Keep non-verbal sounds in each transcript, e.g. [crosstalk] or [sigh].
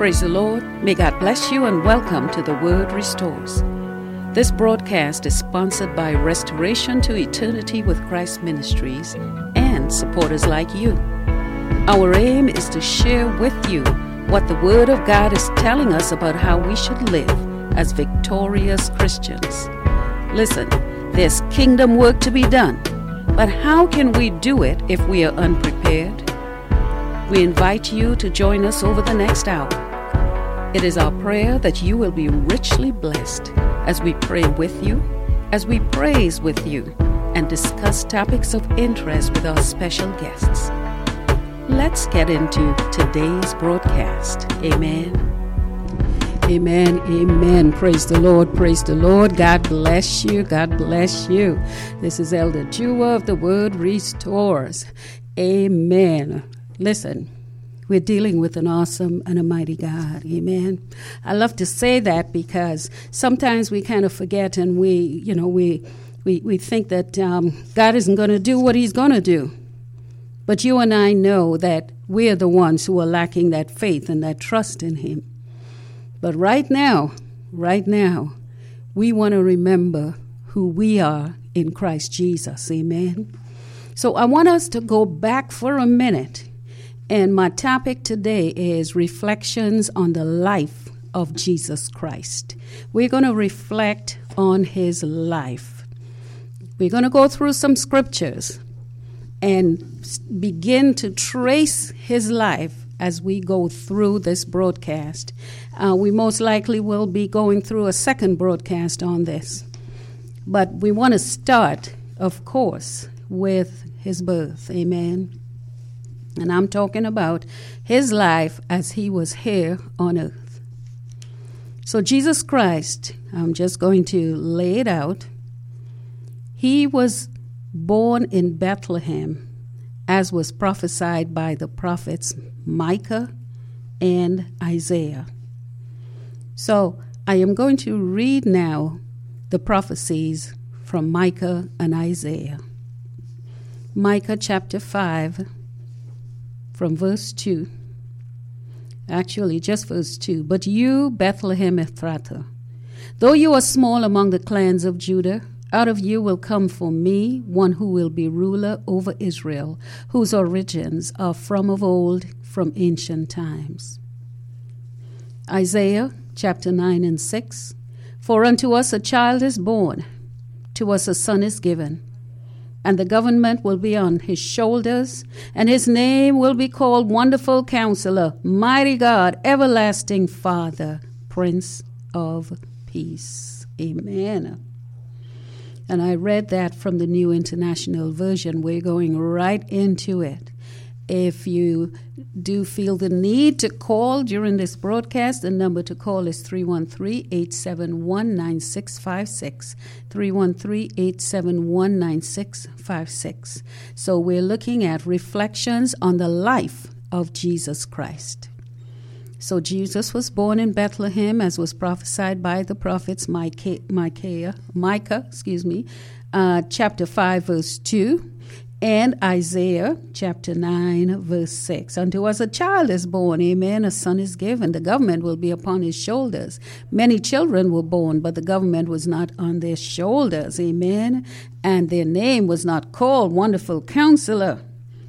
Praise the Lord. May God bless you and welcome to The Word Restores. This broadcast is sponsored by Restoration to Eternity with Christ Ministries and supporters like you. Our aim is to share with you what the Word of God is telling us about how we should live as victorious Christians. Listen, there's kingdom work to be done, but how can we do it if we are unprepared? We invite you to join us over the next hour. It is our prayer that you will be richly blessed as we pray with you, as we praise with you, and discuss topics of interest with our special guests. Let's get into today's broadcast. Amen. Amen. Amen. Praise the Lord. Praise the Lord. God bless you. God bless you. This is Elder Jua of the Word Restores. Amen. Listen, we're dealing with an awesome and a mighty God. Amen. I love to say that because sometimes we kind of forget and we, you know, we we, we think that um, God isn't going to do what He's going to do. But you and I know that we're the ones who are lacking that faith and that trust in Him. But right now, right now, we want to remember who we are in Christ Jesus. Amen. So I want us to go back for a minute. And my topic today is reflections on the life of Jesus Christ. We're going to reflect on his life. We're going to go through some scriptures and begin to trace his life as we go through this broadcast. Uh, we most likely will be going through a second broadcast on this. But we want to start, of course, with his birth. Amen. And I'm talking about his life as he was here on earth. So, Jesus Christ, I'm just going to lay it out. He was born in Bethlehem as was prophesied by the prophets Micah and Isaiah. So I am going to read now the prophecies from Micah and Isaiah. Micah chapter 5, from verse 2. Actually, just verse 2. But you, Bethlehem Ephrathah, though you are small among the clans of Judah, out of you will come for me one who will be ruler over Israel, whose origins are from of old, from ancient times. Isaiah chapter 9 and 6 For unto us a child is born, to us a son is given, and the government will be on his shoulders, and his name will be called Wonderful Counselor, Mighty God, Everlasting Father, Prince of Peace. Amen. And I read that from the New International Version. We're going right into it. If you do feel the need to call during this broadcast, the number to call is 313 871 9656. 313 871 9656. So we're looking at reflections on the life of Jesus Christ. So Jesus was born in Bethlehem, as was prophesied by the prophets Micah, Micah, Micah excuse me, uh, chapter 5, verse 2, and Isaiah chapter 9, verse 6. Unto us a child is born, amen, a son is given, the government will be upon his shoulders. Many children were born, but the government was not on their shoulders, amen, and their name was not called Wonderful Counselor,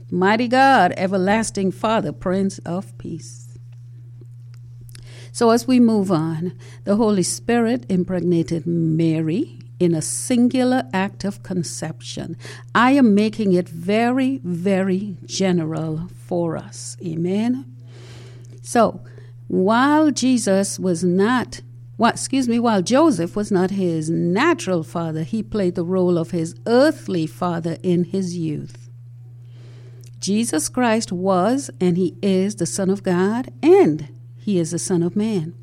Mighty God, Everlasting Father, Prince of Peace. So, as we move on, the Holy Spirit impregnated Mary in a singular act of conception. I am making it very, very general for us. Amen. So, while Jesus was not well, excuse me, while Joseph was not his natural father, he played the role of his earthly father in his youth. Jesus Christ was and he is the Son of God and he is the Son of Man.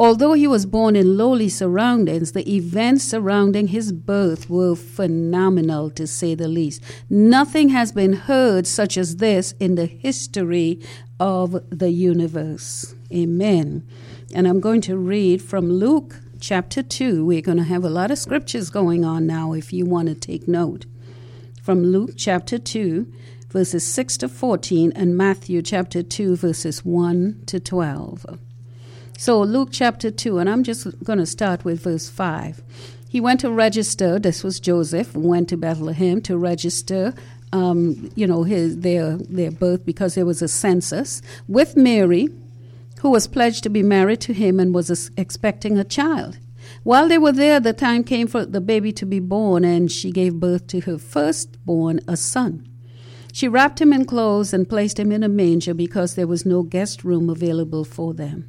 Although he was born in lowly surroundings, the events surrounding his birth were phenomenal to say the least. Nothing has been heard such as this in the history of the universe. Amen. And I'm going to read from Luke chapter 2. We're going to have a lot of scriptures going on now if you want to take note. From Luke chapter 2, verses 6 to 14, and Matthew chapter 2, verses 1 to 12. So, Luke chapter 2, and I'm just going to start with verse 5. He went to register, this was Joseph, went to Bethlehem to register um, you know, his, their, their birth because there was a census with Mary, who was pledged to be married to him and was expecting a child. While they were there, the time came for the baby to be born, and she gave birth to her firstborn, a son. She wrapped him in clothes and placed him in a manger because there was no guest room available for them.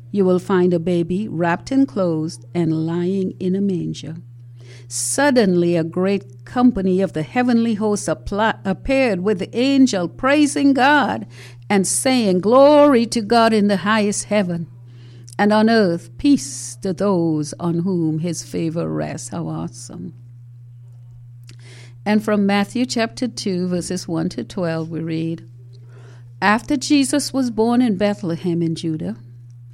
You will find a baby wrapped in clothes and lying in a manger. Suddenly, a great company of the heavenly hosts appeared with the angel, praising God and saying, Glory to God in the highest heaven, and on earth peace to those on whom his favor rests. How awesome! And from Matthew chapter 2, verses 1 to 12, we read After Jesus was born in Bethlehem in Judah,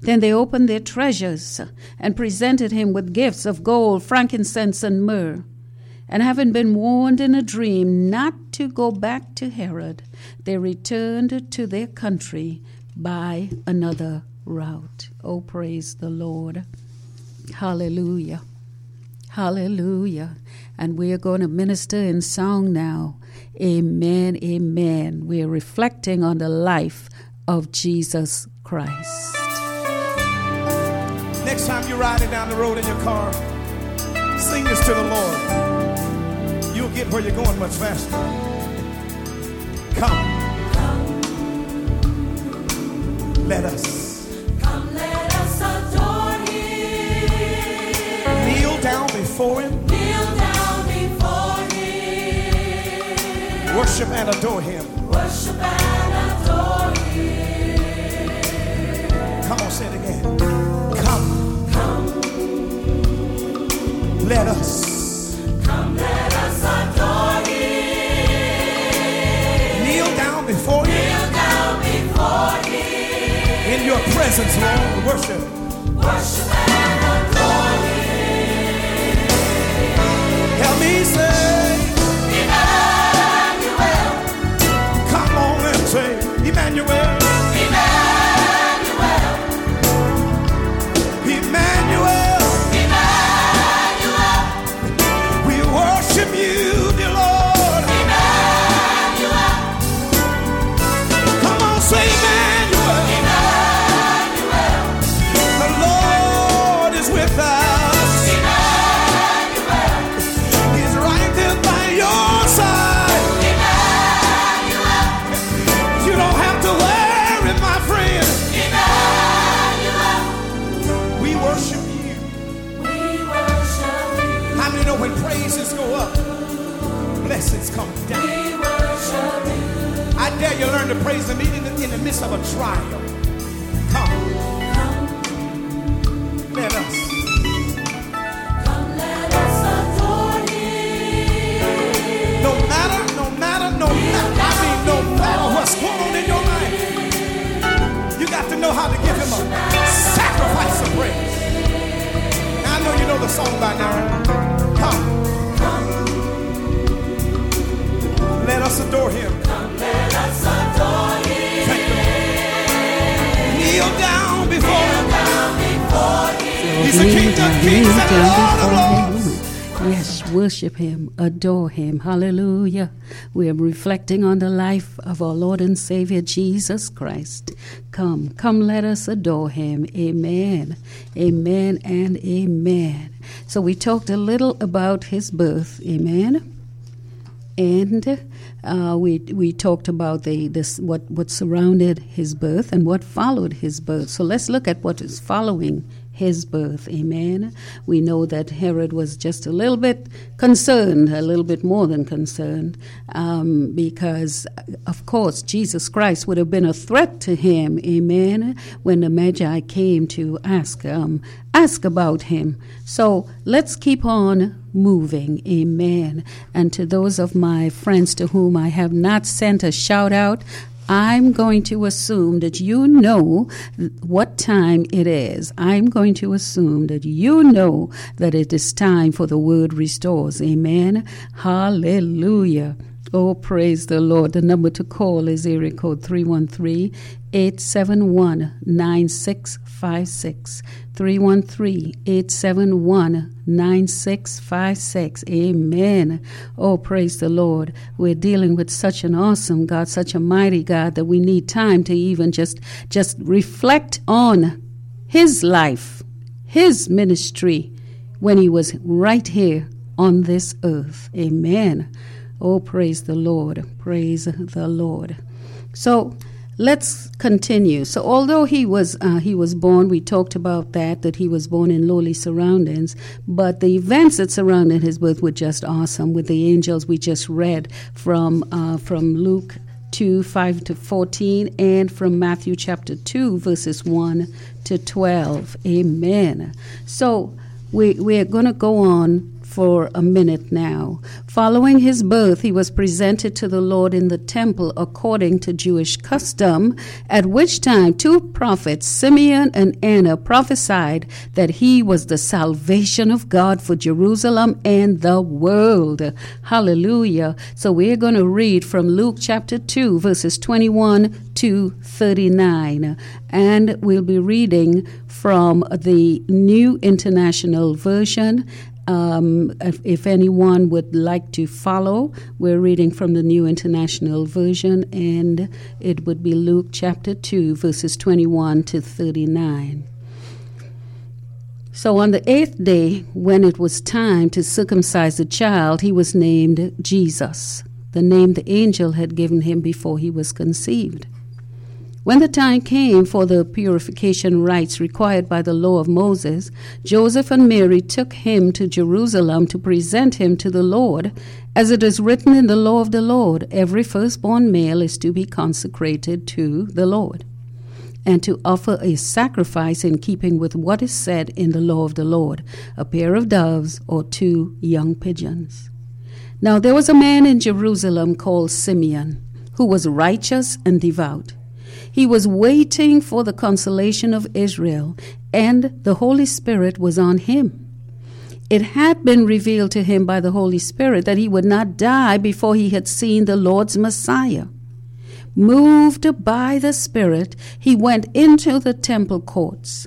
Then they opened their treasures and presented him with gifts of gold, frankincense, and myrrh. And having been warned in a dream not to go back to Herod, they returned to their country by another route. Oh, praise the Lord. Hallelujah. Hallelujah. And we are going to minister in song now. Amen. Amen. We are reflecting on the life of Jesus Christ. Next time you're riding down the road in your car, sing this to the Lord you'll get where you're going much faster. Come. Come. Let us. Come, let us adore him. Kneel down before him. Kneel down before him. Worship and adore him. Worship and adore him. Come on, say it again. Let us. Come, let us adore thee. Kneel down before you. Kneel down before Him. In your presence, Lord, worship. Worship and adore Him. Help me say, Emmanuel. Come on and say. Emmanuel. To praise him even in the, in the midst of a trial. Come. Let us. Come, let us adore him. No matter, no matter, no matter, I mean, no matter what's going on in your life, you got to know how to give him a sacrifice of praise. Now, I know you know the song by now. Come. Let us adore him. He's Kneel King of Kings and down Lord of before Lords. him. Yes, worship him, adore him. Hallelujah. We are reflecting on the life of our Lord and Savior Jesus Christ. Come, come, let us adore him. Amen. Amen and amen. So we talked a little about his birth. Amen and uh, we we talked about the this what what surrounded his birth and what followed his birth. So let's look at what is following his birth. Amen. We know that Herod was just a little bit concerned, a little bit more than concerned, um, because of course Jesus Christ would have been a threat to him. Amen. When the Magi came to ask um, ask about him. So let's keep on moving. Amen. And to those of my friends to whom I have not sent a shout out, I'm going to assume that you know what time it is. I'm going to assume that you know that it is time for the word restores. Amen. Hallelujah. Oh, praise the Lord. The number to call is area code 313 871 9656. 313 871 9656. Amen. Oh, praise the Lord. We're dealing with such an awesome God, such a mighty God that we need time to even just, just reflect on His life, His ministry when He was right here on this earth. Amen. Oh, praise the Lord. Praise the Lord. So, let's continue. So, although he was uh, he was born, we talked about that that he was born in lowly surroundings, but the events that surrounded his birth were just awesome. With the angels, we just read from uh, from Luke. 2 5 to 14 and from Matthew chapter 2 verses 1 to 12 amen so we, we're going to go on for a minute now. Following his birth, he was presented to the Lord in the temple according to Jewish custom, at which time two prophets, Simeon and Anna, prophesied that he was the salvation of God for Jerusalem and the world. Hallelujah. So we're going to read from Luke chapter 2, verses 21 to 39. And we'll be reading from the New International Version um, if, if, anyone would like to follow, we're reading from the New International Version, and it would be Luke chapter 2, verses 21 to 39. So on the eighth day, when it was time to circumcise the child, he was named Jesus, the name the angel had given him before he was conceived. When the time came for the purification rites required by the law of Moses, Joseph and Mary took him to Jerusalem to present him to the Lord. As it is written in the law of the Lord, every firstborn male is to be consecrated to the Lord, and to offer a sacrifice in keeping with what is said in the law of the Lord a pair of doves or two young pigeons. Now there was a man in Jerusalem called Simeon, who was righteous and devout. He was waiting for the consolation of Israel, and the Holy Spirit was on him. It had been revealed to him by the Holy Spirit that he would not die before he had seen the Lord's Messiah. Moved by the Spirit, he went into the temple courts.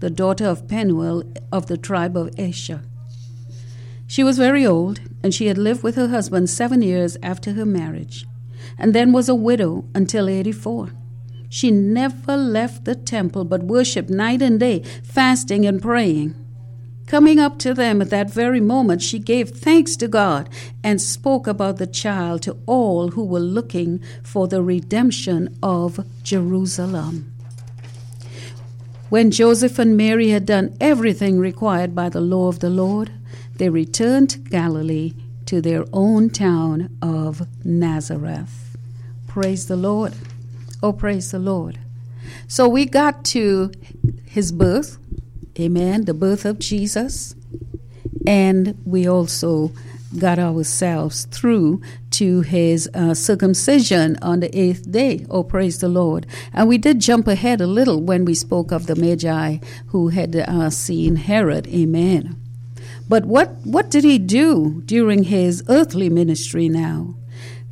the daughter of Penuel of the tribe of Asher. She was very old, and she had lived with her husband seven years after her marriage, and then was a widow until 84. She never left the temple but worshipped night and day, fasting and praying. Coming up to them at that very moment, she gave thanks to God and spoke about the child to all who were looking for the redemption of Jerusalem. When Joseph and Mary had done everything required by the law of the Lord, they returned to Galilee to their own town of Nazareth. Praise the Lord. Oh, praise the Lord. So we got to his birth, amen, the birth of Jesus, and we also got ourselves through to his uh, circumcision on the eighth day. Oh, praise the Lord. And we did jump ahead a little when we spoke of the Magi who had uh, seen Herod. Amen. But what, what did he do during his earthly ministry now?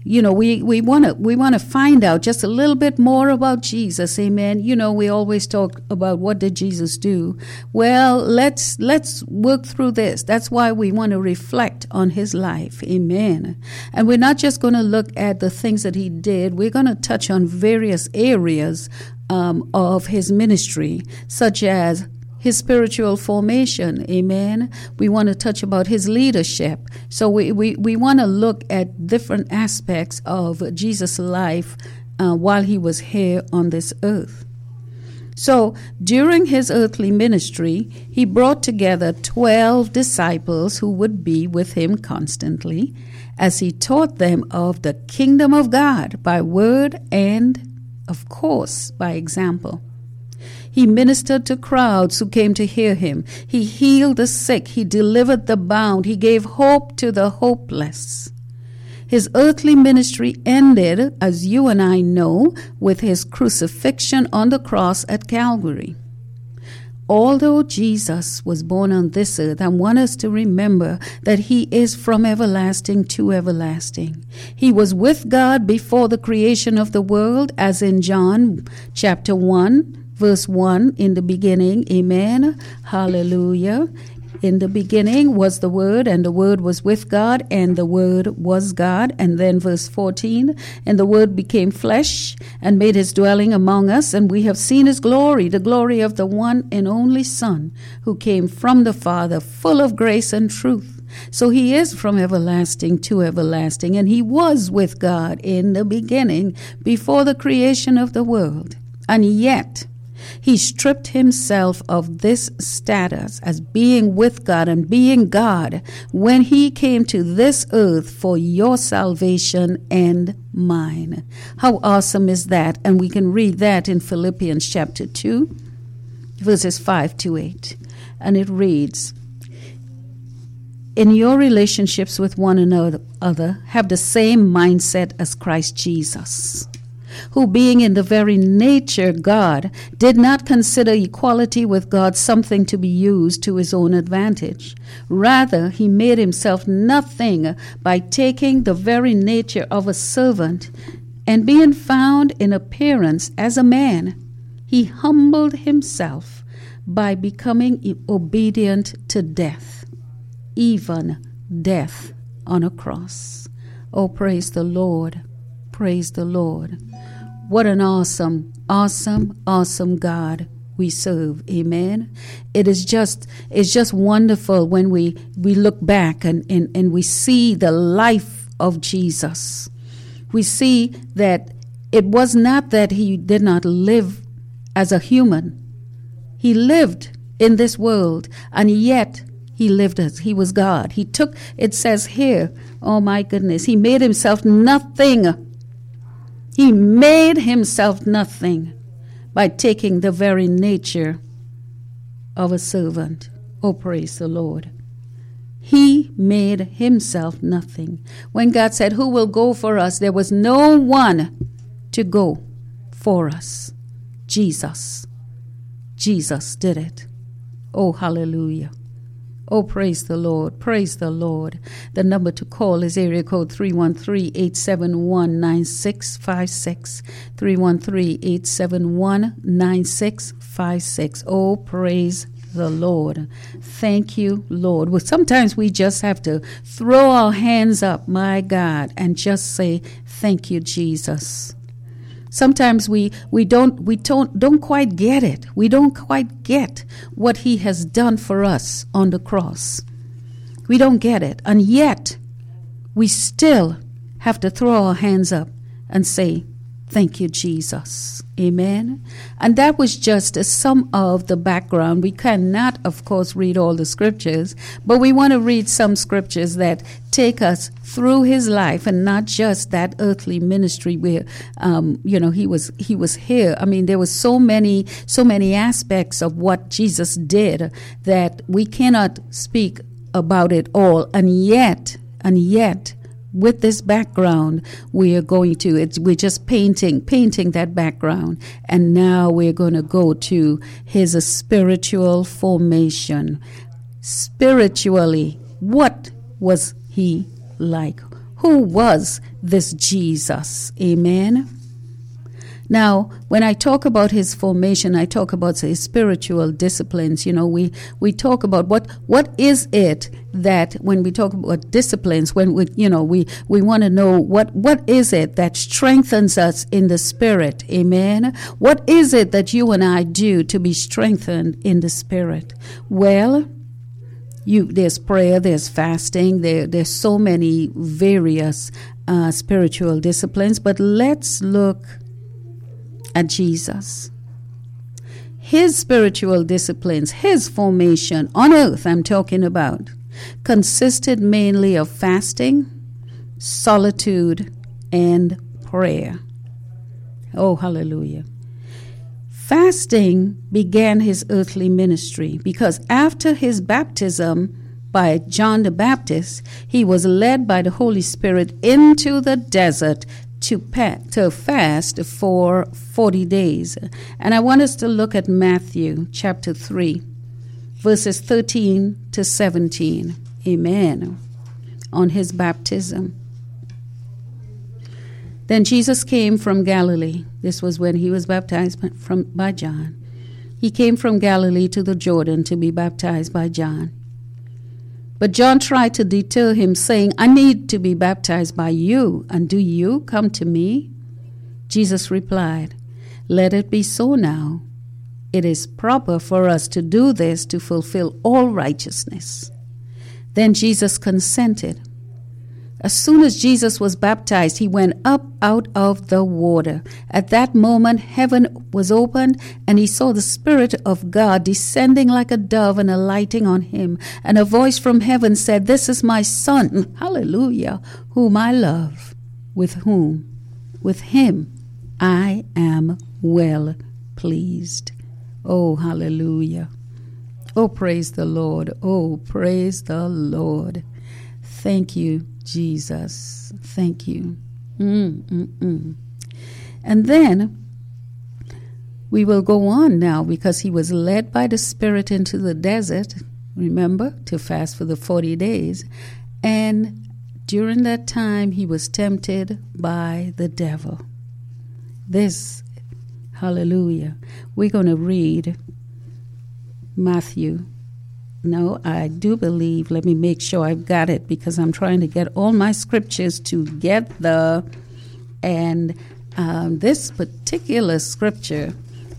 You know, we, we want to we want to find out just a little bit more about Jesus. Amen. You know, we always talk about what did Jesus do? Well, let's let's work through this. That's why we want to reflect on his life. Amen. And we're not just going to look at the things that he did. We're going to touch on various areas um, of his ministry, such as his spiritual formation. Amen. We want to touch about his leadership. So we, we, we want to look at different aspects of Jesus' life uh, while he was here on this earth. So during his earthly ministry, he brought together 12 disciples who would be with him constantly as he taught them of the kingdom of God by word and, of course, by example. He ministered to crowds who came to hear him. He healed the sick. He delivered the bound. He gave hope to the hopeless. His earthly ministry ended, as you and I know, with his crucifixion on the cross at Calvary. Although Jesus was born on this earth, I want us to remember that he is from everlasting to everlasting. He was with God before the creation of the world, as in John chapter 1, verse 1 in the beginning. Amen. Hallelujah. In the beginning was the Word, and the Word was with God, and the Word was God. And then verse 14, and the Word became flesh and made his dwelling among us, and we have seen his glory, the glory of the one and only Son, who came from the Father, full of grace and truth. So he is from everlasting to everlasting, and he was with God in the beginning, before the creation of the world. And yet, he stripped himself of this status as being with God and being God when he came to this earth for your salvation and mine. How awesome is that? And we can read that in Philippians chapter 2, verses 5 to 8. And it reads, in your relationships with one another, have the same mindset as Christ Jesus who, being in the very nature God, did not consider equality with God something to be used to his own advantage. Rather, he made himself nothing by taking the very nature of a servant, and being found in appearance as a man, he humbled himself by becoming obedient to death, even death on a cross. Oh, praise the Lord! Praise the Lord. What an awesome, awesome, awesome God we serve. Amen. It is just it's just wonderful when we we look back and, and, and we see the life of Jesus. We see that it was not that he did not live as a human. He lived in this world and yet he lived as he was God. He took it says here, oh my goodness, he made himself nothing he made himself nothing by taking the very nature of a servant. Oh, praise the Lord. He made himself nothing. When God said, Who will go for us? there was no one to go for us. Jesus. Jesus did it. Oh, hallelujah. Oh, praise the Lord. Praise the Lord. The number to call is area code 313 871 9656. 313 871 9656. Oh, praise the Lord. Thank you, Lord. Well, sometimes we just have to throw our hands up, my God, and just say, Thank you, Jesus. Sometimes we, we don't we don't don't quite get it. We don't quite get what he has done for us on the cross. We don't get it. And yet we still have to throw our hands up and say, Thank you, Jesus. Amen. And that was just some of the background. We cannot, of course, read all the scriptures, but we want to read some scriptures that take us through his life and not just that earthly ministry where, um, you know, he was he was here. I mean, there was so many so many aspects of what Jesus did that we cannot speak about it all, and yet, and yet with this background we are going to it's we're just painting painting that background. And now we're going to go to his spiritual formation. Spiritually what was he like? Who was this jesus? Amen now, when I talk about his formation, I talk about his spiritual disciplines. You know, we, we talk about what what is it that when we talk about disciplines, when we you know we, we want to know what what is it that strengthens us in the spirit. Amen. What is it that you and I do to be strengthened in the spirit? Well, you there's prayer, there's fasting, there there's so many various uh, spiritual disciplines. But let's look at Jesus. His spiritual disciplines, his formation on earth, I'm talking about, consisted mainly of fasting, solitude, and prayer. Oh, hallelujah. Fasting began his earthly ministry because after his baptism by John the Baptist, he was led by the Holy Spirit into the desert to, to fast for 40 days. And I want us to look at Matthew chapter 3, verses 13 to 17. Amen. On his baptism. Then Jesus came from Galilee. This was when he was baptized from, by John. He came from Galilee to the Jordan to be baptized by John. But John tried to deter him, saying, I need to be baptized by you, and do you come to me? Jesus replied, Let it be so now. It is proper for us to do this to fulfill all righteousness. Then Jesus consented. As soon as Jesus was baptized, he went up out of the water. At that moment, heaven was opened, and he saw the Spirit of God descending like a dove and alighting on him. And a voice from heaven said, This is my Son, hallelujah, whom I love. With whom? With him I am well pleased. Oh, hallelujah. Oh, praise the Lord. Oh, praise the Lord. Thank you, Jesus. Thank you. Mm, mm, mm. And then we will go on now because he was led by the Spirit into the desert, remember, to fast for the 40 days. And during that time, he was tempted by the devil. This, hallelujah. We're going to read Matthew no, I do believe. Let me make sure I've got it because I'm trying to get all my scriptures together. And um, this particular scripture,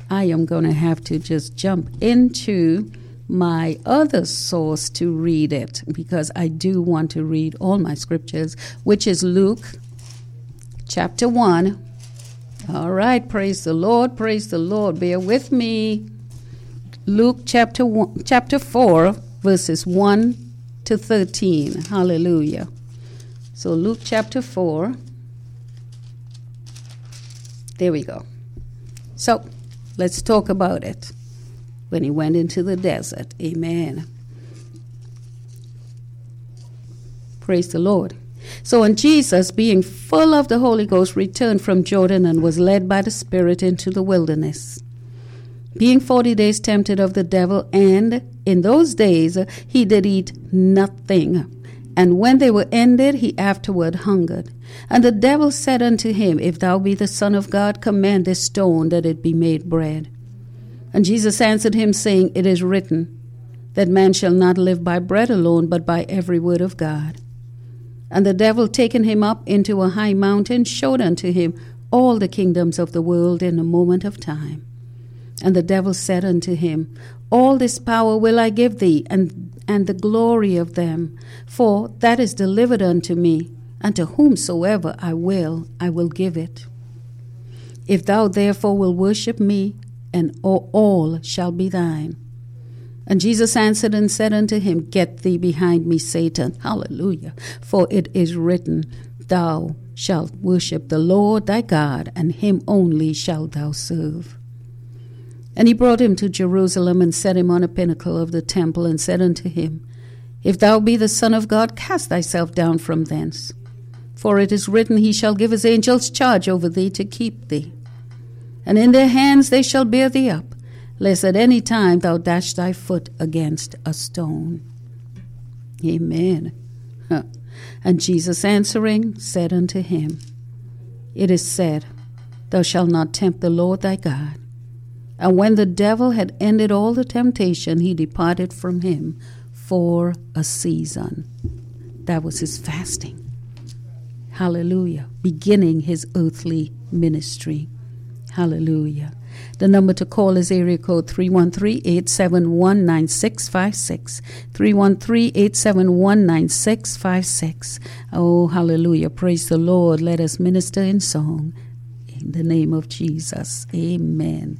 I am going to have to just jump into my other source to read it because I do want to read all my scriptures, which is Luke chapter 1. All right, praise the Lord, praise the Lord. Bear with me. Luke chapter one, chapter 4 verses 1 to 13. Hallelujah. So Luke chapter 4 There we go. So, let's talk about it. When he went into the desert. Amen. Praise the Lord. So when Jesus, being full of the Holy Ghost, returned from Jordan and was led by the Spirit into the wilderness, being forty days tempted of the devil, and in those days he did eat nothing. And when they were ended, he afterward hungered. And the devil said unto him, If thou be the Son of God, command this stone that it be made bread. And Jesus answered him, saying, It is written, that man shall not live by bread alone, but by every word of God. And the devil, taking him up into a high mountain, showed unto him all the kingdoms of the world in a moment of time. And the devil said unto him, All this power will I give thee, and, and the glory of them, for that is delivered unto me, and to whomsoever I will, I will give it. If thou therefore will worship me, and all, all shall be thine. And Jesus answered and said unto him, Get thee behind me, Satan. Hallelujah. For it is written, Thou shalt worship the Lord thy God, and him only shalt thou serve. And he brought him to Jerusalem and set him on a pinnacle of the temple, and said unto him, If thou be the Son of God, cast thyself down from thence. For it is written, He shall give his angels charge over thee to keep thee. And in their hands they shall bear thee up, lest at any time thou dash thy foot against a stone. Amen. [laughs] And Jesus answering said unto him, It is said, Thou shalt not tempt the Lord thy God. And when the devil had ended all the temptation, he departed from him for a season. That was his fasting. Hallelujah. Beginning his earthly ministry. Hallelujah. The number to call is area code 313-871-9656. 313-871-9656. Oh, hallelujah. Praise the Lord. Let us minister in song. In the name of Jesus. Amen.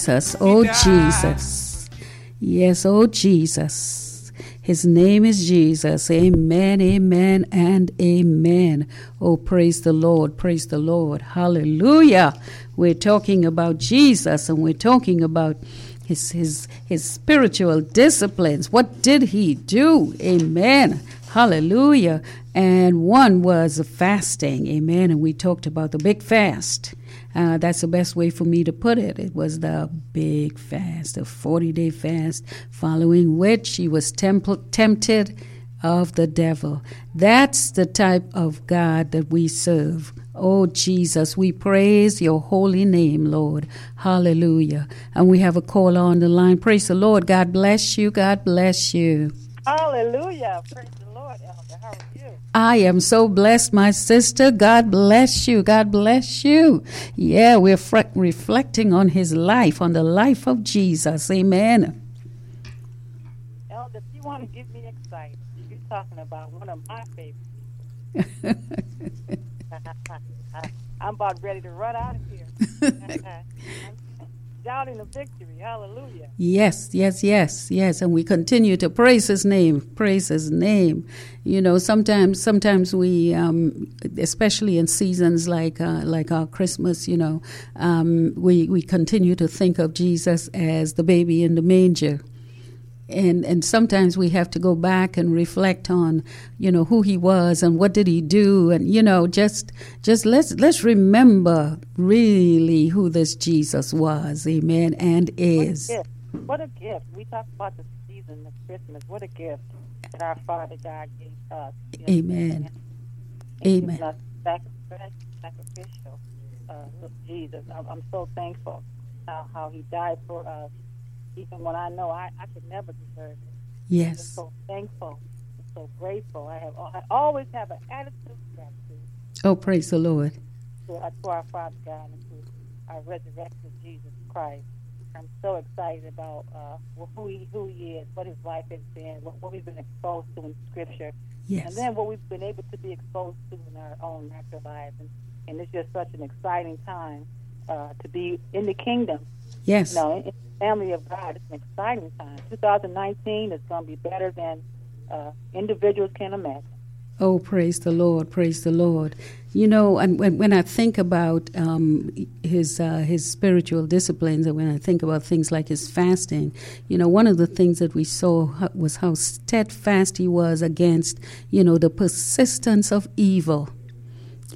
Jesus. Oh, Jesus. Yes, oh, Jesus. His name is Jesus. Amen, amen, and amen. Oh, praise the Lord, praise the Lord. Hallelujah. We're talking about Jesus and we're talking about his, his, his spiritual disciplines. What did he do? Amen. Hallelujah. And one was fasting. Amen. And we talked about the big fast. Uh, that's the best way for me to put it. It was the big fast, the 40 day fast, following which he was temp- tempted of the devil. That's the type of God that we serve. Oh, Jesus, we praise your holy name, Lord. Hallelujah. And we have a call on the line. Praise the Lord. God bless you. God bless you. Hallelujah. Praise the Lord, Elder. How are you? I am so blessed, my sister. God bless you. God bless you. Yeah, we're fre- reflecting on his life, on the life of Jesus. Amen. Elder, if you want to get me excited, you're talking about one of my favorites. [laughs] [laughs] I'm about ready to run out of here. [laughs] Shouting the victory. Hallelujah. Yes, yes, yes, yes, and we continue to praise His name, praise His name. You know, sometimes, sometimes we, um, especially in seasons like uh, like our Christmas, you know, um, we we continue to think of Jesus as the baby in the manger. And and sometimes we have to go back and reflect on, you know, who he was and what did he do, and you know, just just let's let's remember really who this Jesus was, Amen, and is. What a gift. What a gift. We talk about the season of Christmas. What a gift that our Father God gave us. You know, Amen. Amen. us sacrifice, sacrificial uh, Jesus. I'm, I'm so thankful how, how He died for us, even when I know I, I could never deserve it. Yes. I'm so thankful, and so grateful. I have I always have an attitude of gratitude Oh, praise the Lord. to, to our Father God and to our resurrected Jesus Christ. I'm so excited about uh, who he who he is, what his life has been, what, what we've been exposed to in Scripture, Yes. and then what we've been able to be exposed to in our own natural lives. And, and it's just such an exciting time uh, to be in the kingdom. Yes. You know, in, the family of God, it's an exciting time. 2019 is going to be better than uh, individuals can imagine. Oh, praise the Lord, praise the Lord. You know, and when, when I think about um, his uh, his spiritual disciplines, and when I think about things like his fasting, you know, one of the things that we saw was how steadfast he was against, you know, the persistence of evil.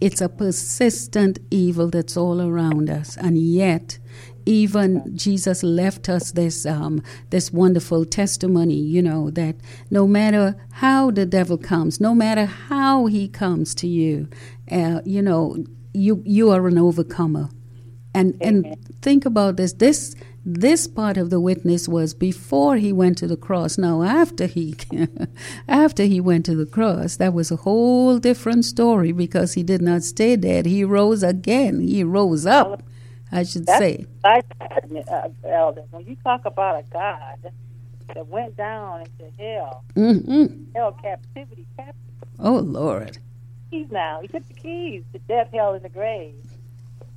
It's a persistent evil that's all around us, and yet even Jesus left us this um, this wonderful testimony, you know, that no matter how the devil comes, no matter how he comes to you, uh, you know, you you are an overcomer. And and think about this. This this part of the witness was before he went to the cross. Now after he [laughs] after he went to the cross, that was a whole different story because he did not stay dead. He rose again. He rose up, I should That's say. like uh, Elder. When you talk about a God that went down into hell, hmm hell captivity, captive Oh Lord. keys now. He took the keys to death, hell, and the grave.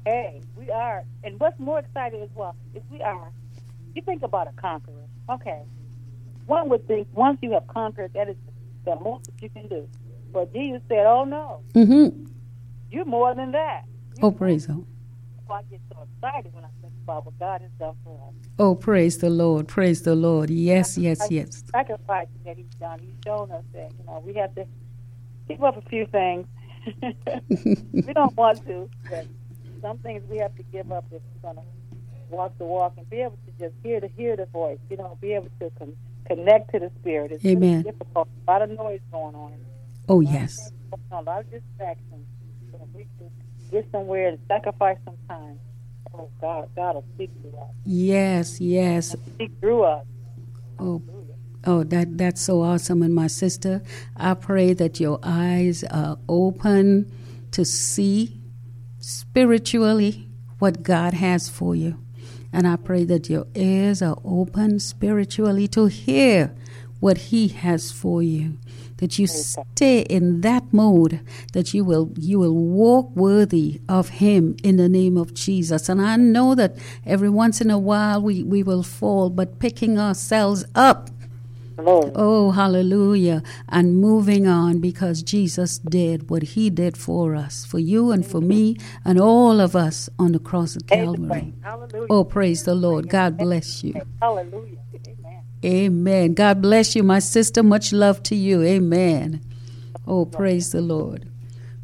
Hey, we are, and what's more exciting as well is we are. You think about a conqueror. Okay, one would think once you have conquered, that is the most that you can do. But Jesus said, "Oh no, hmm you're more than that." Oh praise the I get so excited when I think about what God has done for us. Oh praise the Lord. Praise the Lord. Yes, yes, yes. sacrifice that He's done. He's shown us that you know we have to give up a few things. [laughs] we don't want to, but some things we have to give up if we're gonna walk the walk and be able to just hear the hear the voice. You know, be able to con- connect to the Spirit. It's really Amen. difficult. A lot of noise going on. Oh yes. A lot of distractions. So if we can get somewhere and sacrifice some time, oh God, God will speak to us. Yes, yes. Speak through us. Oh, oh, that that's so awesome. And my sister, I pray that your eyes are open to see spiritually what God has for you. And I pray that your ears are open spiritually to hear what He has for you. That you stay in that mode, that you will you will walk worthy of Him in the name of Jesus. And I know that every once in a while we, we will fall, but picking ourselves up Oh, hallelujah. And moving on because Jesus did what he did for us, for you and for me and all of us on the cross of Calvary. Oh, praise the Lord. God bless you. Hallelujah. Amen. Amen. God bless you, my sister. Much love to you. Amen. Oh, praise the Lord.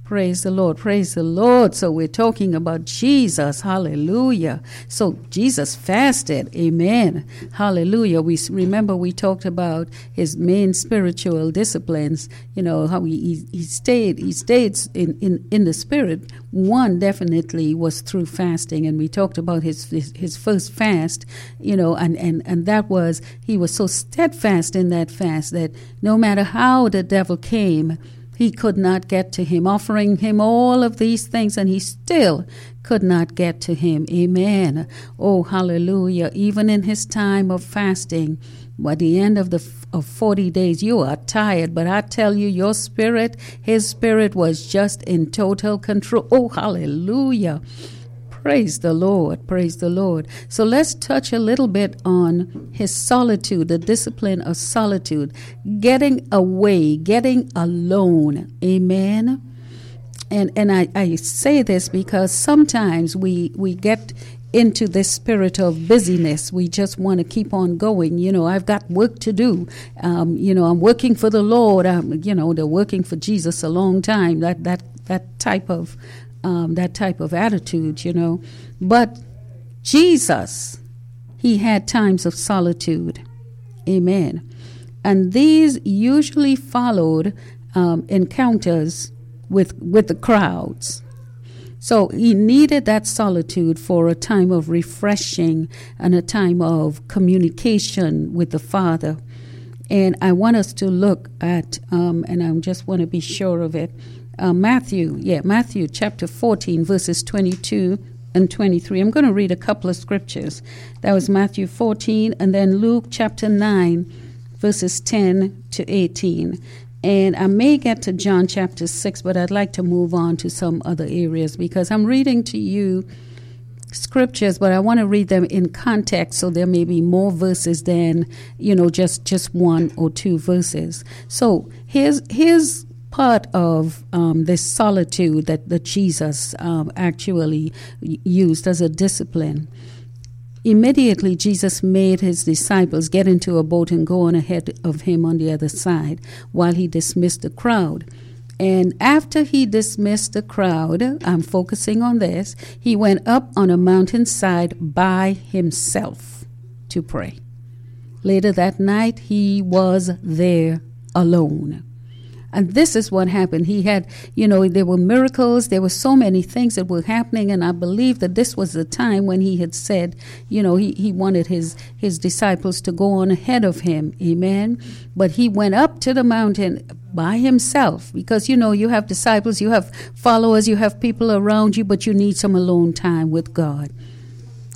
Praise the Lord. Praise the Lord. So we're talking about Jesus. Hallelujah. So Jesus fasted. Amen. Hallelujah. We remember we talked about his main spiritual disciplines, you know, how he, he, stayed he stayed in, in, in the spirit. One definitely was through fasting and we talked about his his, his first fast, you know, and, and, and that was he was so steadfast in that fast that no matter how the devil came, he could not get to him, offering him all of these things, and he still could not get to him. Amen. Oh, hallelujah. Even in his time of fasting, at the end of the of 40 days, you are tired, but I tell you, your spirit, his spirit was just in total control. Oh, hallelujah. Praise the Lord. Praise the Lord. So let's touch a little bit on his solitude, the discipline of solitude, getting away, getting alone. Amen. And and I, I say this because sometimes we we get into this spirit of busyness. We just want to keep on going. You know, I've got work to do. Um, you know, I'm working for the Lord. I'm, you know, they're working for Jesus a long time. That that that type of um, that type of attitude. You know, but Jesus, he had times of solitude. Amen. And these usually followed um, encounters with with the crowds. So he needed that solitude for a time of refreshing and a time of communication with the Father. And I want us to look at, um, and I just want to be sure of it, uh, Matthew, yeah, Matthew chapter 14, verses 22 and 23. I'm going to read a couple of scriptures. That was Matthew 14, and then Luke chapter 9, verses 10 to 18. And I may get to John chapter 6, but I'd like to move on to some other areas because I'm reading to you scriptures, but I want to read them in context so there may be more verses than, you know, just, just one or two verses. So here's, here's part of um, this solitude that, that Jesus um, actually used as a discipline. Immediately, Jesus made his disciples get into a boat and go on ahead of him on the other side while he dismissed the crowd. And after he dismissed the crowd, I'm focusing on this, he went up on a mountainside by himself to pray. Later that night, he was there alone. And this is what happened. He had, you know, there were miracles, there were so many things that were happening, and I believe that this was the time when he had said, you know, he, he wanted his, his disciples to go on ahead of him. Amen. But he went up to the mountain by himself because, you know, you have disciples, you have followers, you have people around you, but you need some alone time with God.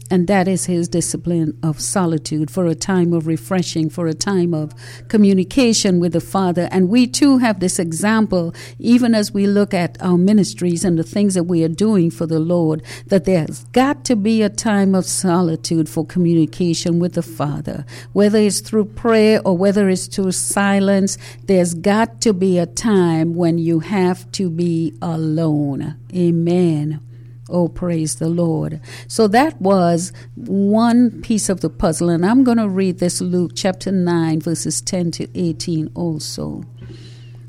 And that is his discipline of solitude for a time of refreshing, for a time of communication with the Father. And we too have this example, even as we look at our ministries and the things that we are doing for the Lord, that there's got to be a time of solitude for communication with the Father. Whether it's through prayer or whether it's through silence, there's got to be a time when you have to be alone. Amen. Oh, praise the Lord. So that was one piece of the puzzle. And I'm going to read this Luke chapter 9, verses 10 to 18 also.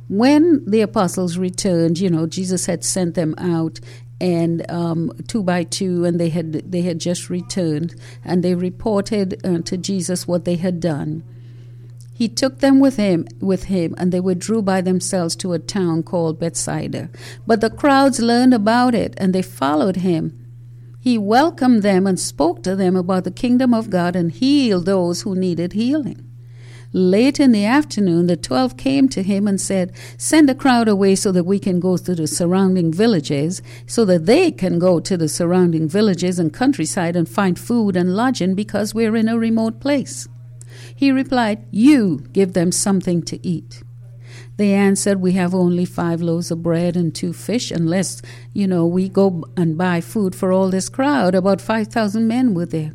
When the apostles returned, you know, Jesus had sent them out and um, two by two, and they had they had just returned, and they reported uh, to Jesus what they had done. He took them with him with him and they withdrew by themselves to a town called Bethsaida. But the crowds learned about it and they followed him. He welcomed them and spoke to them about the kingdom of God and healed those who needed healing. Late in the afternoon, the twelve came to him and said, Send the crowd away so that we can go to the surrounding villages, so that they can go to the surrounding villages and countryside and find food and lodging because we're in a remote place. He replied, You give them something to eat. They answered, We have only five loaves of bread and two fish, unless, you know, we go and buy food for all this crowd. About 5,000 men were there.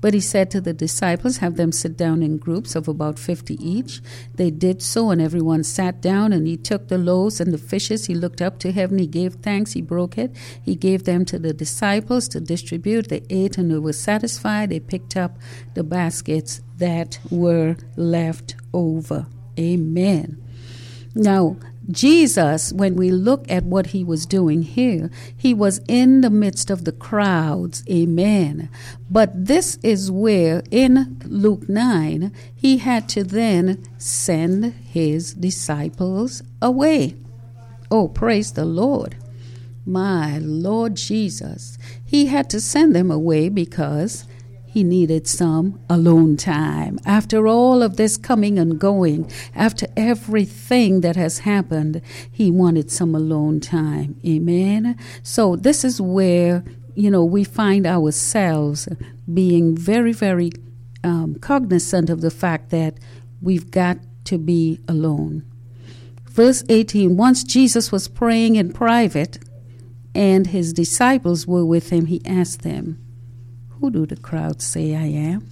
But he said to the disciples, Have them sit down in groups of about fifty each. They did so, and everyone sat down. And he took the loaves and the fishes. He looked up to heaven. He gave thanks. He broke it. He gave them to the disciples to distribute. They ate and they were satisfied. They picked up the baskets that were left over. Amen. Now, Jesus, when we look at what he was doing here, he was in the midst of the crowds. Amen. But this is where, in Luke 9, he had to then send his disciples away. Oh, praise the Lord. My Lord Jesus. He had to send them away because he needed some alone time. After all of this coming and going, after everything that has happened, he wanted some alone time. Amen. So this is where, you know, we find ourselves being very, very um, cognizant of the fact that we've got to be alone. Verse 18 Once Jesus was praying in private, and his disciples were with him, he asked them, who do the crowd say I am?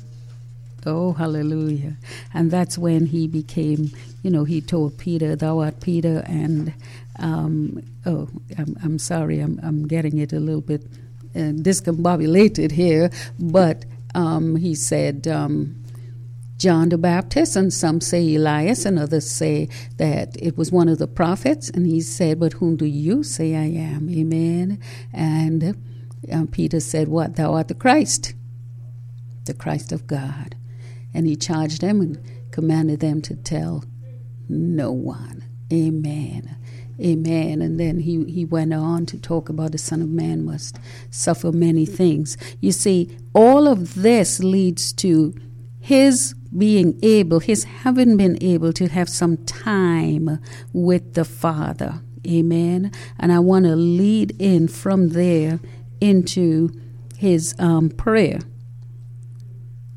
Oh, hallelujah. And that's when he became, you know, he told Peter, Thou art Peter, and, um, oh, I'm, I'm sorry, I'm, I'm getting it a little bit uh, discombobulated here, but um, he said, um, John the Baptist, and some say Elias, and others say that it was one of the prophets. And he said, But whom do you say I am? Amen. And um, Peter said, What? Thou art the Christ, the Christ of God. And he charged them and commanded them to tell no one. Amen. Amen. And then he, he went on to talk about the Son of Man must suffer many things. You see, all of this leads to his being able, his having been able to have some time with the Father. Amen. And I want to lead in from there into his um, prayer.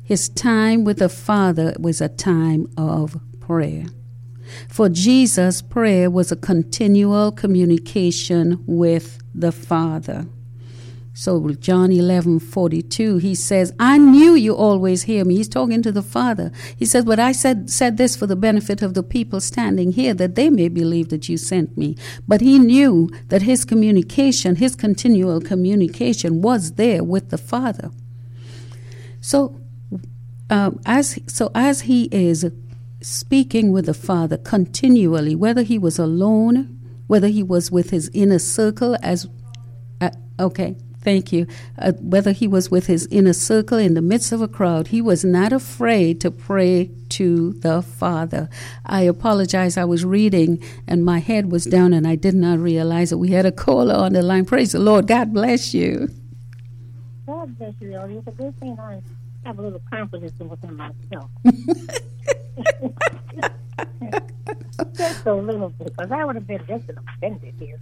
His time with the Father was a time of prayer. For Jesus, prayer was a continual communication with the Father. So John 11, 42, he says, I knew you always hear me. He's talking to the Father. He says, but I said, said this for the benefit of the people standing here, that they may believe that you sent me. But he knew that his communication, his continual communication was there with the Father. So, um, as, so as he is speaking with the Father continually, whether he was alone, whether he was with his inner circle as, uh, okay, Thank you. Uh, whether he was with his inner circle in the midst of a crowd, he was not afraid to pray to the Father. I apologize. I was reading and my head was down and I did not realize that we had a caller on the line. Praise the Lord. God bless you. God bless you. It's a good thing have a little confidence in within myself. [laughs] just a little bit, because I would have been just an offended here.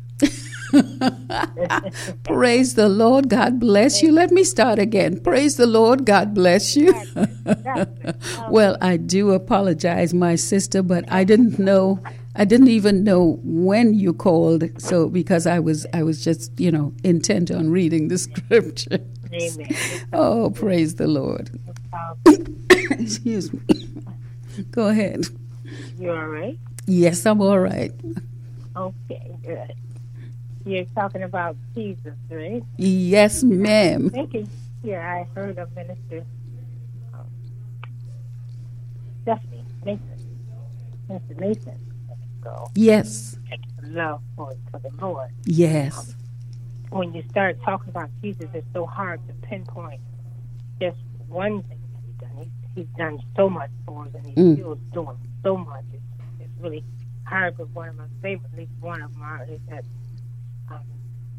[laughs] Praise the Lord. God bless you. Let me start again. Praise the Lord. God bless you. [laughs] Um, well, I do apologize, my sister, but I didn't know. I didn't even know when you called, so because I was I was just you know intent on reading the scripture. Amen. Oh, praise the Lord. [coughs] Excuse me. Go ahead. You all right? Yes, I'm all right. Okay, good. You're talking about Jesus, right? Yes, ma'am. Thinking here, I heard of Minister um, Stephanie Mason, Minister Mason, go Yes, love for, for the Lord. yes, when you start talking about Jesus, it's so hard to pinpoint just one thing that he's done. He's, he's done so much for us, and he's Mm. still doing so much. It's, it's really hard, but one of my favorite, at least one of mine, is that um,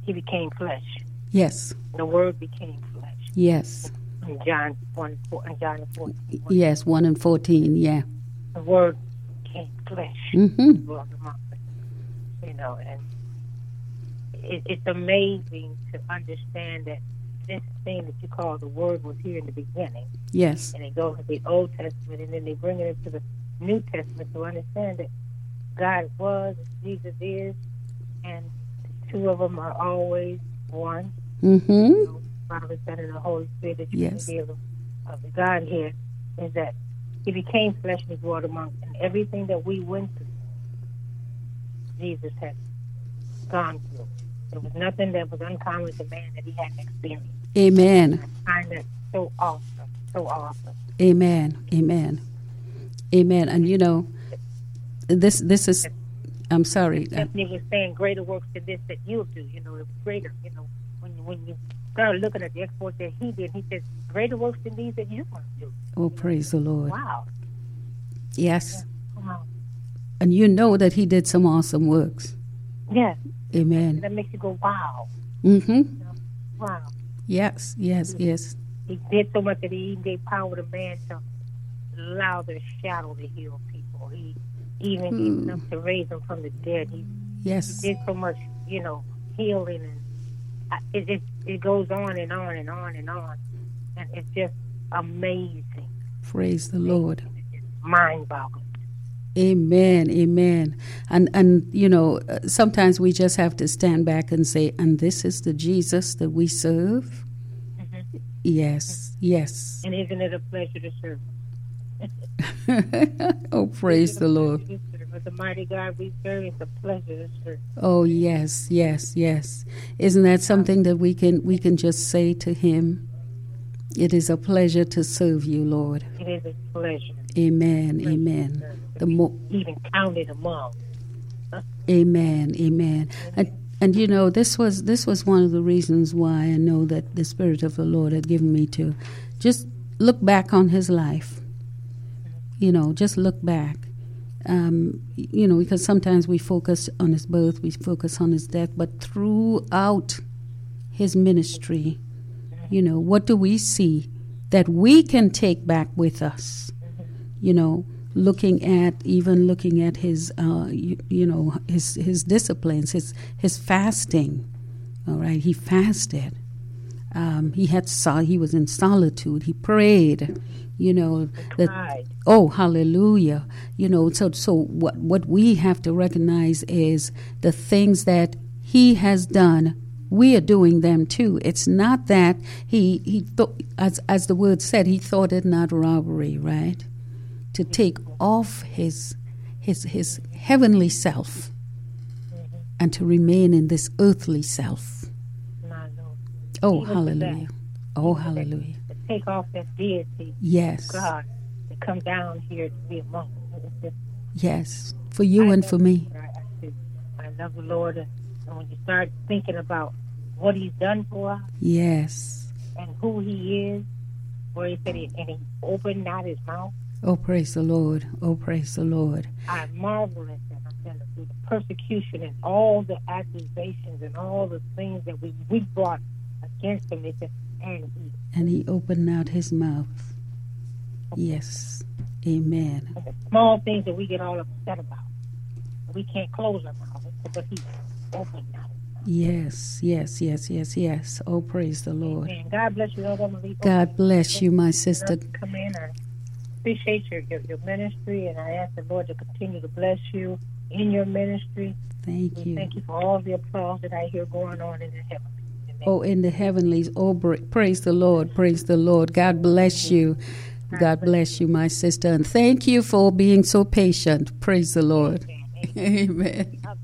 he became flesh. yes, The Word became flesh. yes, In John 1, 4, in John 14, yes. One and fourteen. Yeah. the Word became flesh. Mm-hmm. dwelt among us. You know, and it, it's amazing to understand that this thing that you call the Word was here in the beginning, Yes. and it goes to the Old Testament, and then they bring it into the New Testament to understand that God was, Jesus is, and the two of them are always one. Mm-hmm. You know, Father, Son, and the Holy Spirit that you Yes. can of the Godhead is that He became flesh and dwelt among us, and everything that we went through, Jesus had gone through. There was nothing that was uncommon to man that He hadn't experienced. Amen. I find that so awesome, so awesome. Amen. Amen. Amen. And you know, this this is. I'm sorry. Stephanie was saying greater works than this that you'll do. You know, it was greater. You know, when you, when you start looking at the exploits that he did, he says greater works than these that you must do. Oh, praise the Lord. Wow. Yes. Wow. And you know that He did some awesome works. Yes, Amen. that makes you go wow, Mm-hmm. wow. Yes. Yes. Yes. He did so much that he even gave power to man to allow their shadow to heal people. He even gave enough to raise them from the dead. He Yes. did so much, you know, healing and I- it it, it goes on and on and on and on, and it's just amazing, Praise the Lord. mind-boggling. Amen. Amen. And and you know, sometimes we just have to stand back and say, "And this is the Jesus that we serve." Mm-hmm. Yes. Yes. And isn't it a pleasure to serve? [laughs] oh, praise the Lord. With the mighty God we serve, it's a pleasure to serve. Oh yes, yes, yes. Isn't that something that we can we can just say to him? It is a pleasure to serve you, Lord. It is a pleasure. Amen. Amen. The mo- Even counted among. Amen. Amen. And and you know this was this was one of the reasons why I know that the Spirit of the Lord had given me to just look back on His life. You know, just look back. Um, you know, because sometimes we focus on His birth, we focus on His death, but throughout His ministry, you know, what do we see that we can take back with us? You know, looking at even looking at his, uh, you, you know, his his disciplines, his his fasting. All right, he fasted. Um, he had sol- he was in solitude. He prayed. You know that. Oh, hallelujah! You know, so so what what we have to recognize is the things that he has done. We are doing them too. It's not that he he thought, as as the word said, he thought it not robbery, right? To take off his his his heavenly self and to remain in this earthly self. Oh, hallelujah! Oh, hallelujah! To take off that deity, Yes, God, to come down here to be among us. Yes, for you and for me. I, I, I love the Lord. And when you start thinking about what He's done for us Yes. and who He is, where He said, he, and He opened not His mouth, Oh, praise the Lord. Oh, praise the Lord. I marvel at that. I'm telling you, the persecution and all the accusations and all the things that we, we brought against Him. It said, and He And he opened out his mouth. Yes. Amen. and the small things that we get all upset about. We can't close our mouth, but He opened not. Yes, yes, yes, yes, yes. Oh, praise the Lord. And God bless you. God bless you, my sister. Come in. I appreciate your, your, your ministry, and I ask the Lord to continue to bless you in your ministry. Thank We you. thank you for all the applause that I hear going on in the heavens. Oh, in the heavenlies. Oh, praise the Lord. Praise the Lord. God bless you. God bless you, my sister. And thank you for being so patient. Praise the Lord. Amen. [laughs]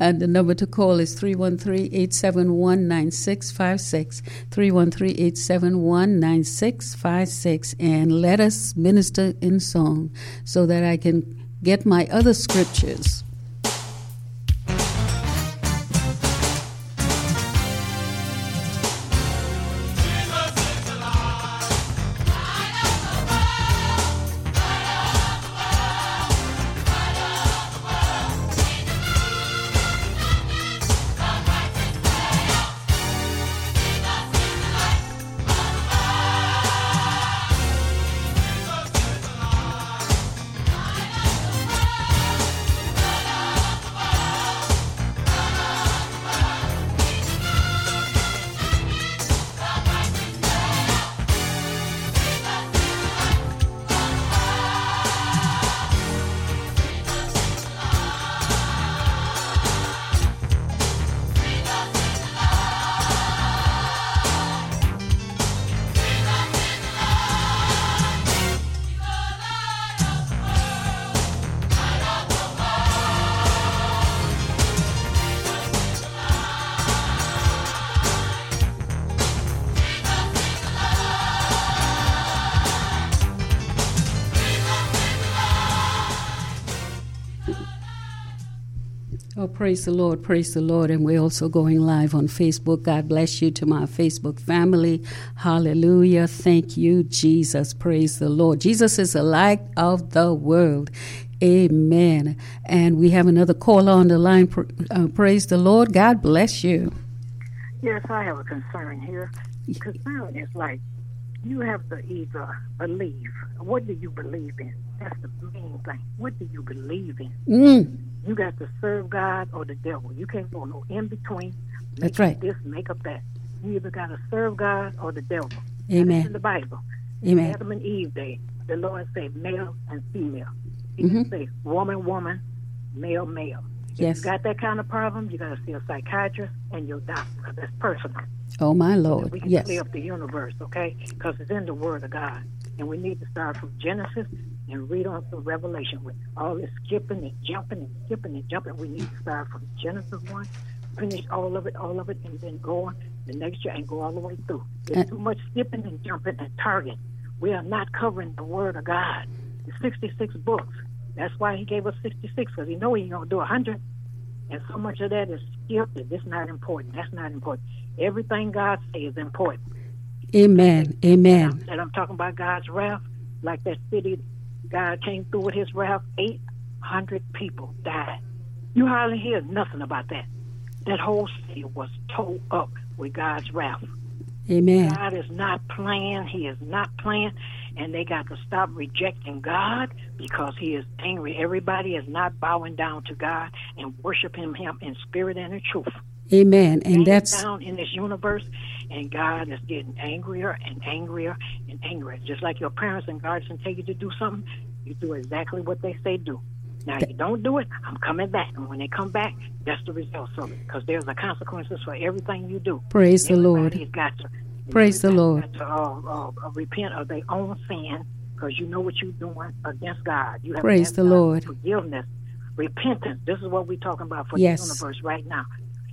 And the number to call is 313 871 9656. 313 871 9656. And let us minister in song so that I can get my other scriptures. Praise the Lord, praise the Lord. And we're also going live on Facebook. God bless you to my Facebook family. Hallelujah. Thank you, Jesus. Praise the Lord. Jesus is the light of the world. Amen. And we have another caller on the line. Uh, praise the Lord. God bless you. Yes, I have a concern here. Concern is like you have to either believe. What do you believe in? That's the main thing. What do you believe in? Mm, You got to serve God or the devil. You can't go no in between. That's Make right. up This, make up that. You either got to serve God or the devil. Amen. in the Bible. Amen. Adam and Eve day, the Lord said male and female. He Mhm. didn't say woman, woman, male, male. If Yes. you got that kind of problem, you got to see a psychiatrist and your doctor. That's personal. Oh, my Lord. we can Yes. clear up the universe, okay? Because it's in the Word of God. And we need to start from Genesis and read on to Revelation. With all this skipping and jumping and skipping and jumping, we need to start from Genesis 1, finish all of it, all of it, and then go on the next year and go all the way through. There's Uh, too much skipping and jumping and targeting. We are not covering the Word of God. It's 66 books. That's why He gave us 66, because He know He ain't going to do 100. And so much of that is skipped it's not important. That's not important. Everything God says is important. Amen. Amen. And I'm talking about God's wrath, like that city, God came through with his wrath, 800 people died. You hardly hear nothing about that. That whole city was towed up with God's wrath. Amen. God is not playing. He is not playing. And they got to stop rejecting God because he is angry. Everybody is not bowing down to God and worshiping him in spirit and in truth Amen. And that's down in this universe, and God is getting angrier and angrier and angrier. Just like your parents and guardians tell you to do something, you do exactly what they say do. Now, you don't do it, I'm coming back. And when they come back, that's the result of it. Because there's a consequences for everything you do. praise the Lord. got to. Praise the Lord. To uh, uh, uh, repent of their own sin because you know what you're doing against God. You have Praise the God Lord. Forgiveness, repentance. This is what we're talking about for Yes. the universe right now.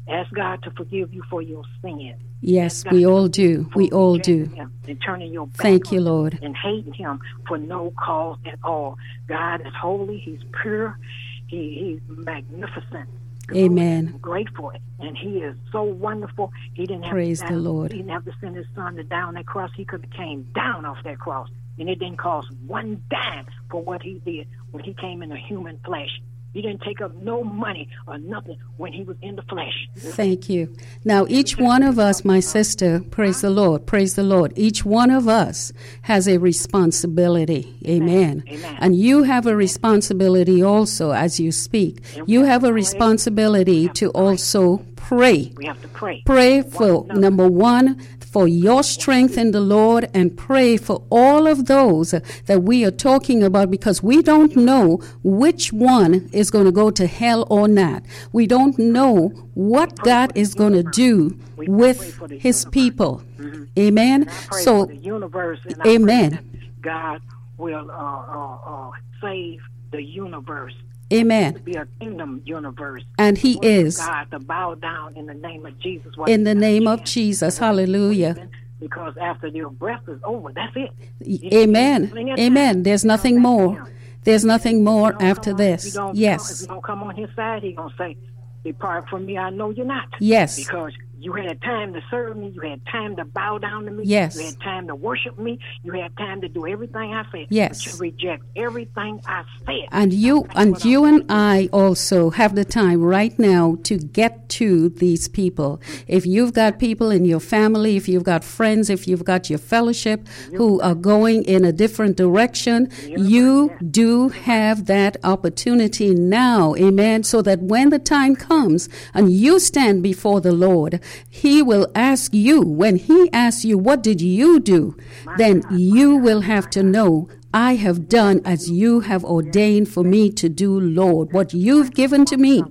Ask God to forgive you for your sin. Yes, we all do. We all do. And turning your back Thank you, Lord. And hating him for no cause at all. God is holy. He's pure. He, he's magnificent. Amen. I'm grateful. And he is so wonderful. He didn't have Praise to the Lord. He didn't have to send his son to die on that cross. He could have came down off that cross. And it didn't cost one dime for what he did when he came in a human flesh. He didn't take up no money or nothing when he was in the flesh. Thank you. Now, each one of us, my sister, praise the Lord, praise the Lord. Each one of us has a responsibility. Amen. Amen. And you have a responsibility also as you speak. You have a responsibility to also pray. We have to pray. Pray for another. number one, for your strength in the Lord, and pray for all of those that we are talking about because we don't know which one is going to go to hell or not. We don't know what God is going to do with his people. Amen. I pray So, the universe. Amen. God will uh, uh, uh, save the universe. Amen. Be a kingdom universe. And he is God to bow down in the name of Jesus. in the name of. Jesus. Hallelujah. Because after your breath is over, that's it. Amen. Amen. There's nothing more. There's nothing more you after on- this. you come- Yes. If you don't come on his side, he going to say, Depart from me, I know you're not. Yes. Because you had time to serve me, you had time to bow down to me, Yes. you had time to worship me, you had time to do everything I said. Yes. But you reject everything I said. And you and you I'm and I also have the time right now to get to these people. If you've got people in your family, if you've got friends, if you've got your fellowship who are going in a different direction, you do have that opportunity now. Amen. So that when the time comes and you stand before the Lord, he will ask you when he asks you what did you do? Then you will have to know I have done as you have ordained for me to do, Lord. What you've given to me.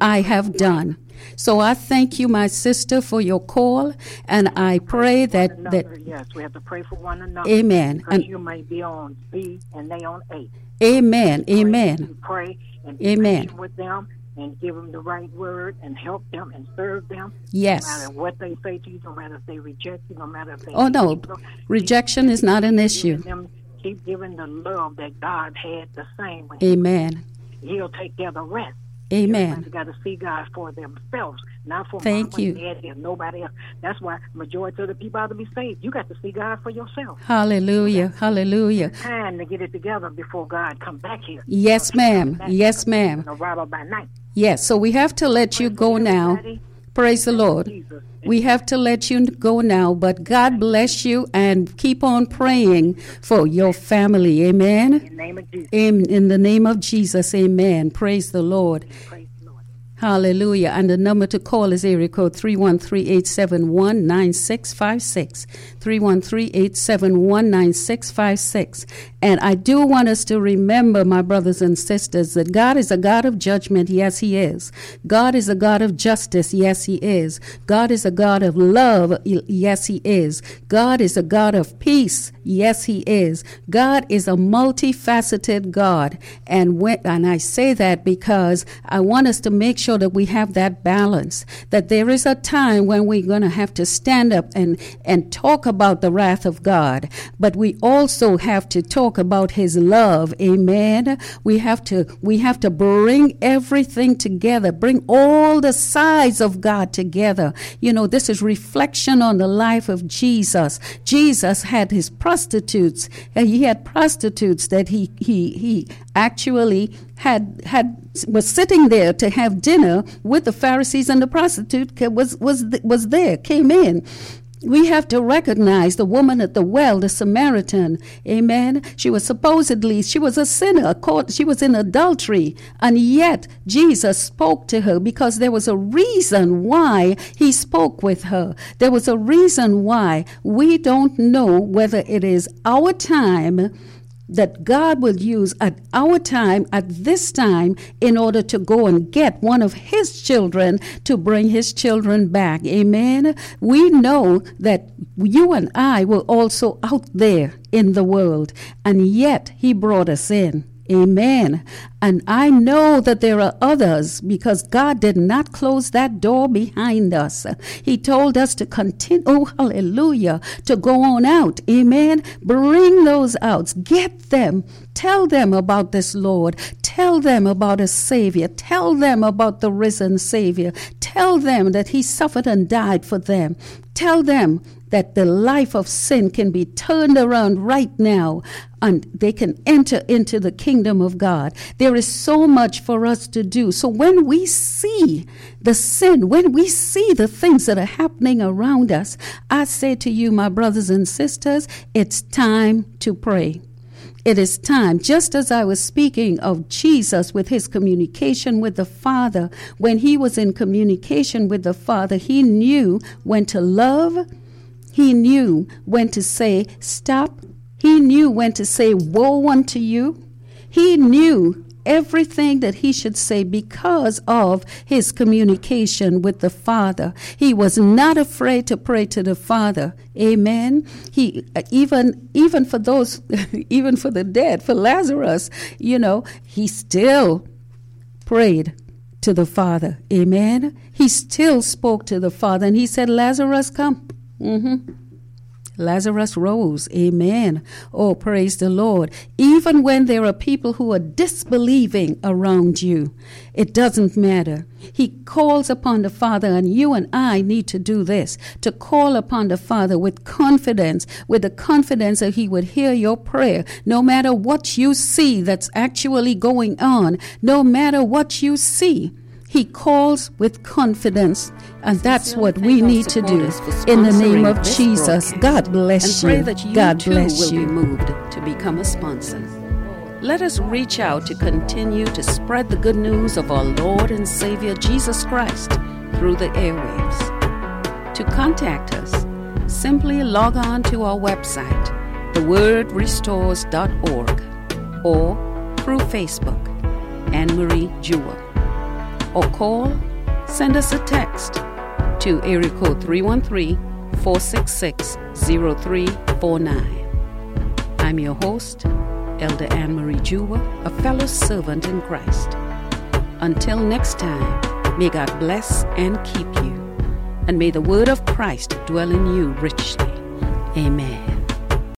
I have done. So I thank you, my sister, for your call, and I pray that that yes, we have to pray for one another. Amen. And- you may be on B and they on A. Amen, Amen, Pray and Amen. with them and give them the right word and help them and serve them. Yes. No matter what they say to you, no matter if they reject you, no matter if they. Oh no, rejection is not an issue. Them, keep giving the love that God had the same. Amen. He'll take care of the rest. Amen. Everybody got to see God for themselves, not for Thank you. daddy, or nobody else. That's why majority of the people ought to be saved. You got to see God for yourself. Hallelujah. Hallelujah. Time to get it together before God come back here. Yes, ma'am. Yes, ma'am. Arrival by night. Yes, so we have to let you go now. Praise the Lord. Jesus. We have to let you go now, but God bless you and keep on praying for your family. Amen. In the name of Jesus. In, in the name of Jesus, amen. Praise the Lord. Praise the Lord. Hallelujah. And the number to call is area code 313-871-9656. 313-871-9656. And I do want us to remember, my brothers and sisters, that God is a God of judgment. Yes, He is. God is a God of justice. Yes, He is. God is a God of love. Yes, He is. God is a God of peace. Yes, He is. God is a multifaceted God. And when, and I say that because I want us to make sure that we have that balance, that there is a time when we're going to have to stand up and, and talk about the wrath of God, but we also have to talk about his love. Amen. We have to, we have to bring everything together, bring all the sides of God together. You know, this is reflection on the life of Jesus. Jesus had his prostitutes, uh, he had prostitutes that he, he, he actually had had was sitting there to have dinner with the Pharisees and the prostitute was was was there came in we have to recognize the woman at the well, the Samaritan. Amen. She was supposedly, she was a sinner, caught, she was in adultery. And yet Jesus spoke to her because there was a reason why he spoke with her. There was a reason why we don't know whether it is our time that God will use at our time, at this time, in order to go and get one of His children to bring His children back. Amen. We know that you and I were also out there in the world, and yet He brought us in. Amen. And I know that there are others because God did not close that door behind us. He told us to continue, oh, hallelujah, to go on out. Amen. Bring those out. Get them. Tell them about this Lord. Tell them about a Savior. Tell them about the risen Savior. Tell them that He suffered and died for them. Tell them that the life of sin can be turned around right now and they can enter into the kingdom of God. There is so much for us to do. So when we see the sin, when we see the things that are happening around us, I say to you, my brothers and sisters, it's time to pray. It is time, just as I was speaking of Jesus with his communication with the Father, when he was in communication with the Father, he knew when to love, he knew when to say, Stop. He knew when to say, Woe unto you. He knew everything that he should say because of his communication with the Father. He was not afraid to pray to the Father. Amen. He uh, even even for those [laughs] even for the dead, for Lazarus, you know, he still prayed to the Father. Amen. He still spoke to the Father and he said, Lazarus, come. Mm-hmm. Lazarus rose. Amen. Oh, praise the Lord. Even when there are people who are disbelieving around you, it doesn't matter. He calls upon the Father, and you and I need to do this to call upon the Father with confidence, with the confidence that He would hear your prayer, no matter what you see that's actually going on, no matter what you see. He calls with confidence, and that's what we need to do. In the name of Jesus. God bless and pray you. that you God bless will you. be moved to become a sponsor. Let us reach out to continue to spread the good news of our Lord and Savior Jesus Christ through the airwaves. To contact us, simply log on to our website, thewordrestores.org, or through Facebook, Anne Marie Jewell, or call, send us a text to area code 313 466 0349. I'm your host, Elder Anne Marie Jewell, a fellow servant in Christ. Until next time, may God bless and keep you, and may the word of Christ dwell in you richly. Amen.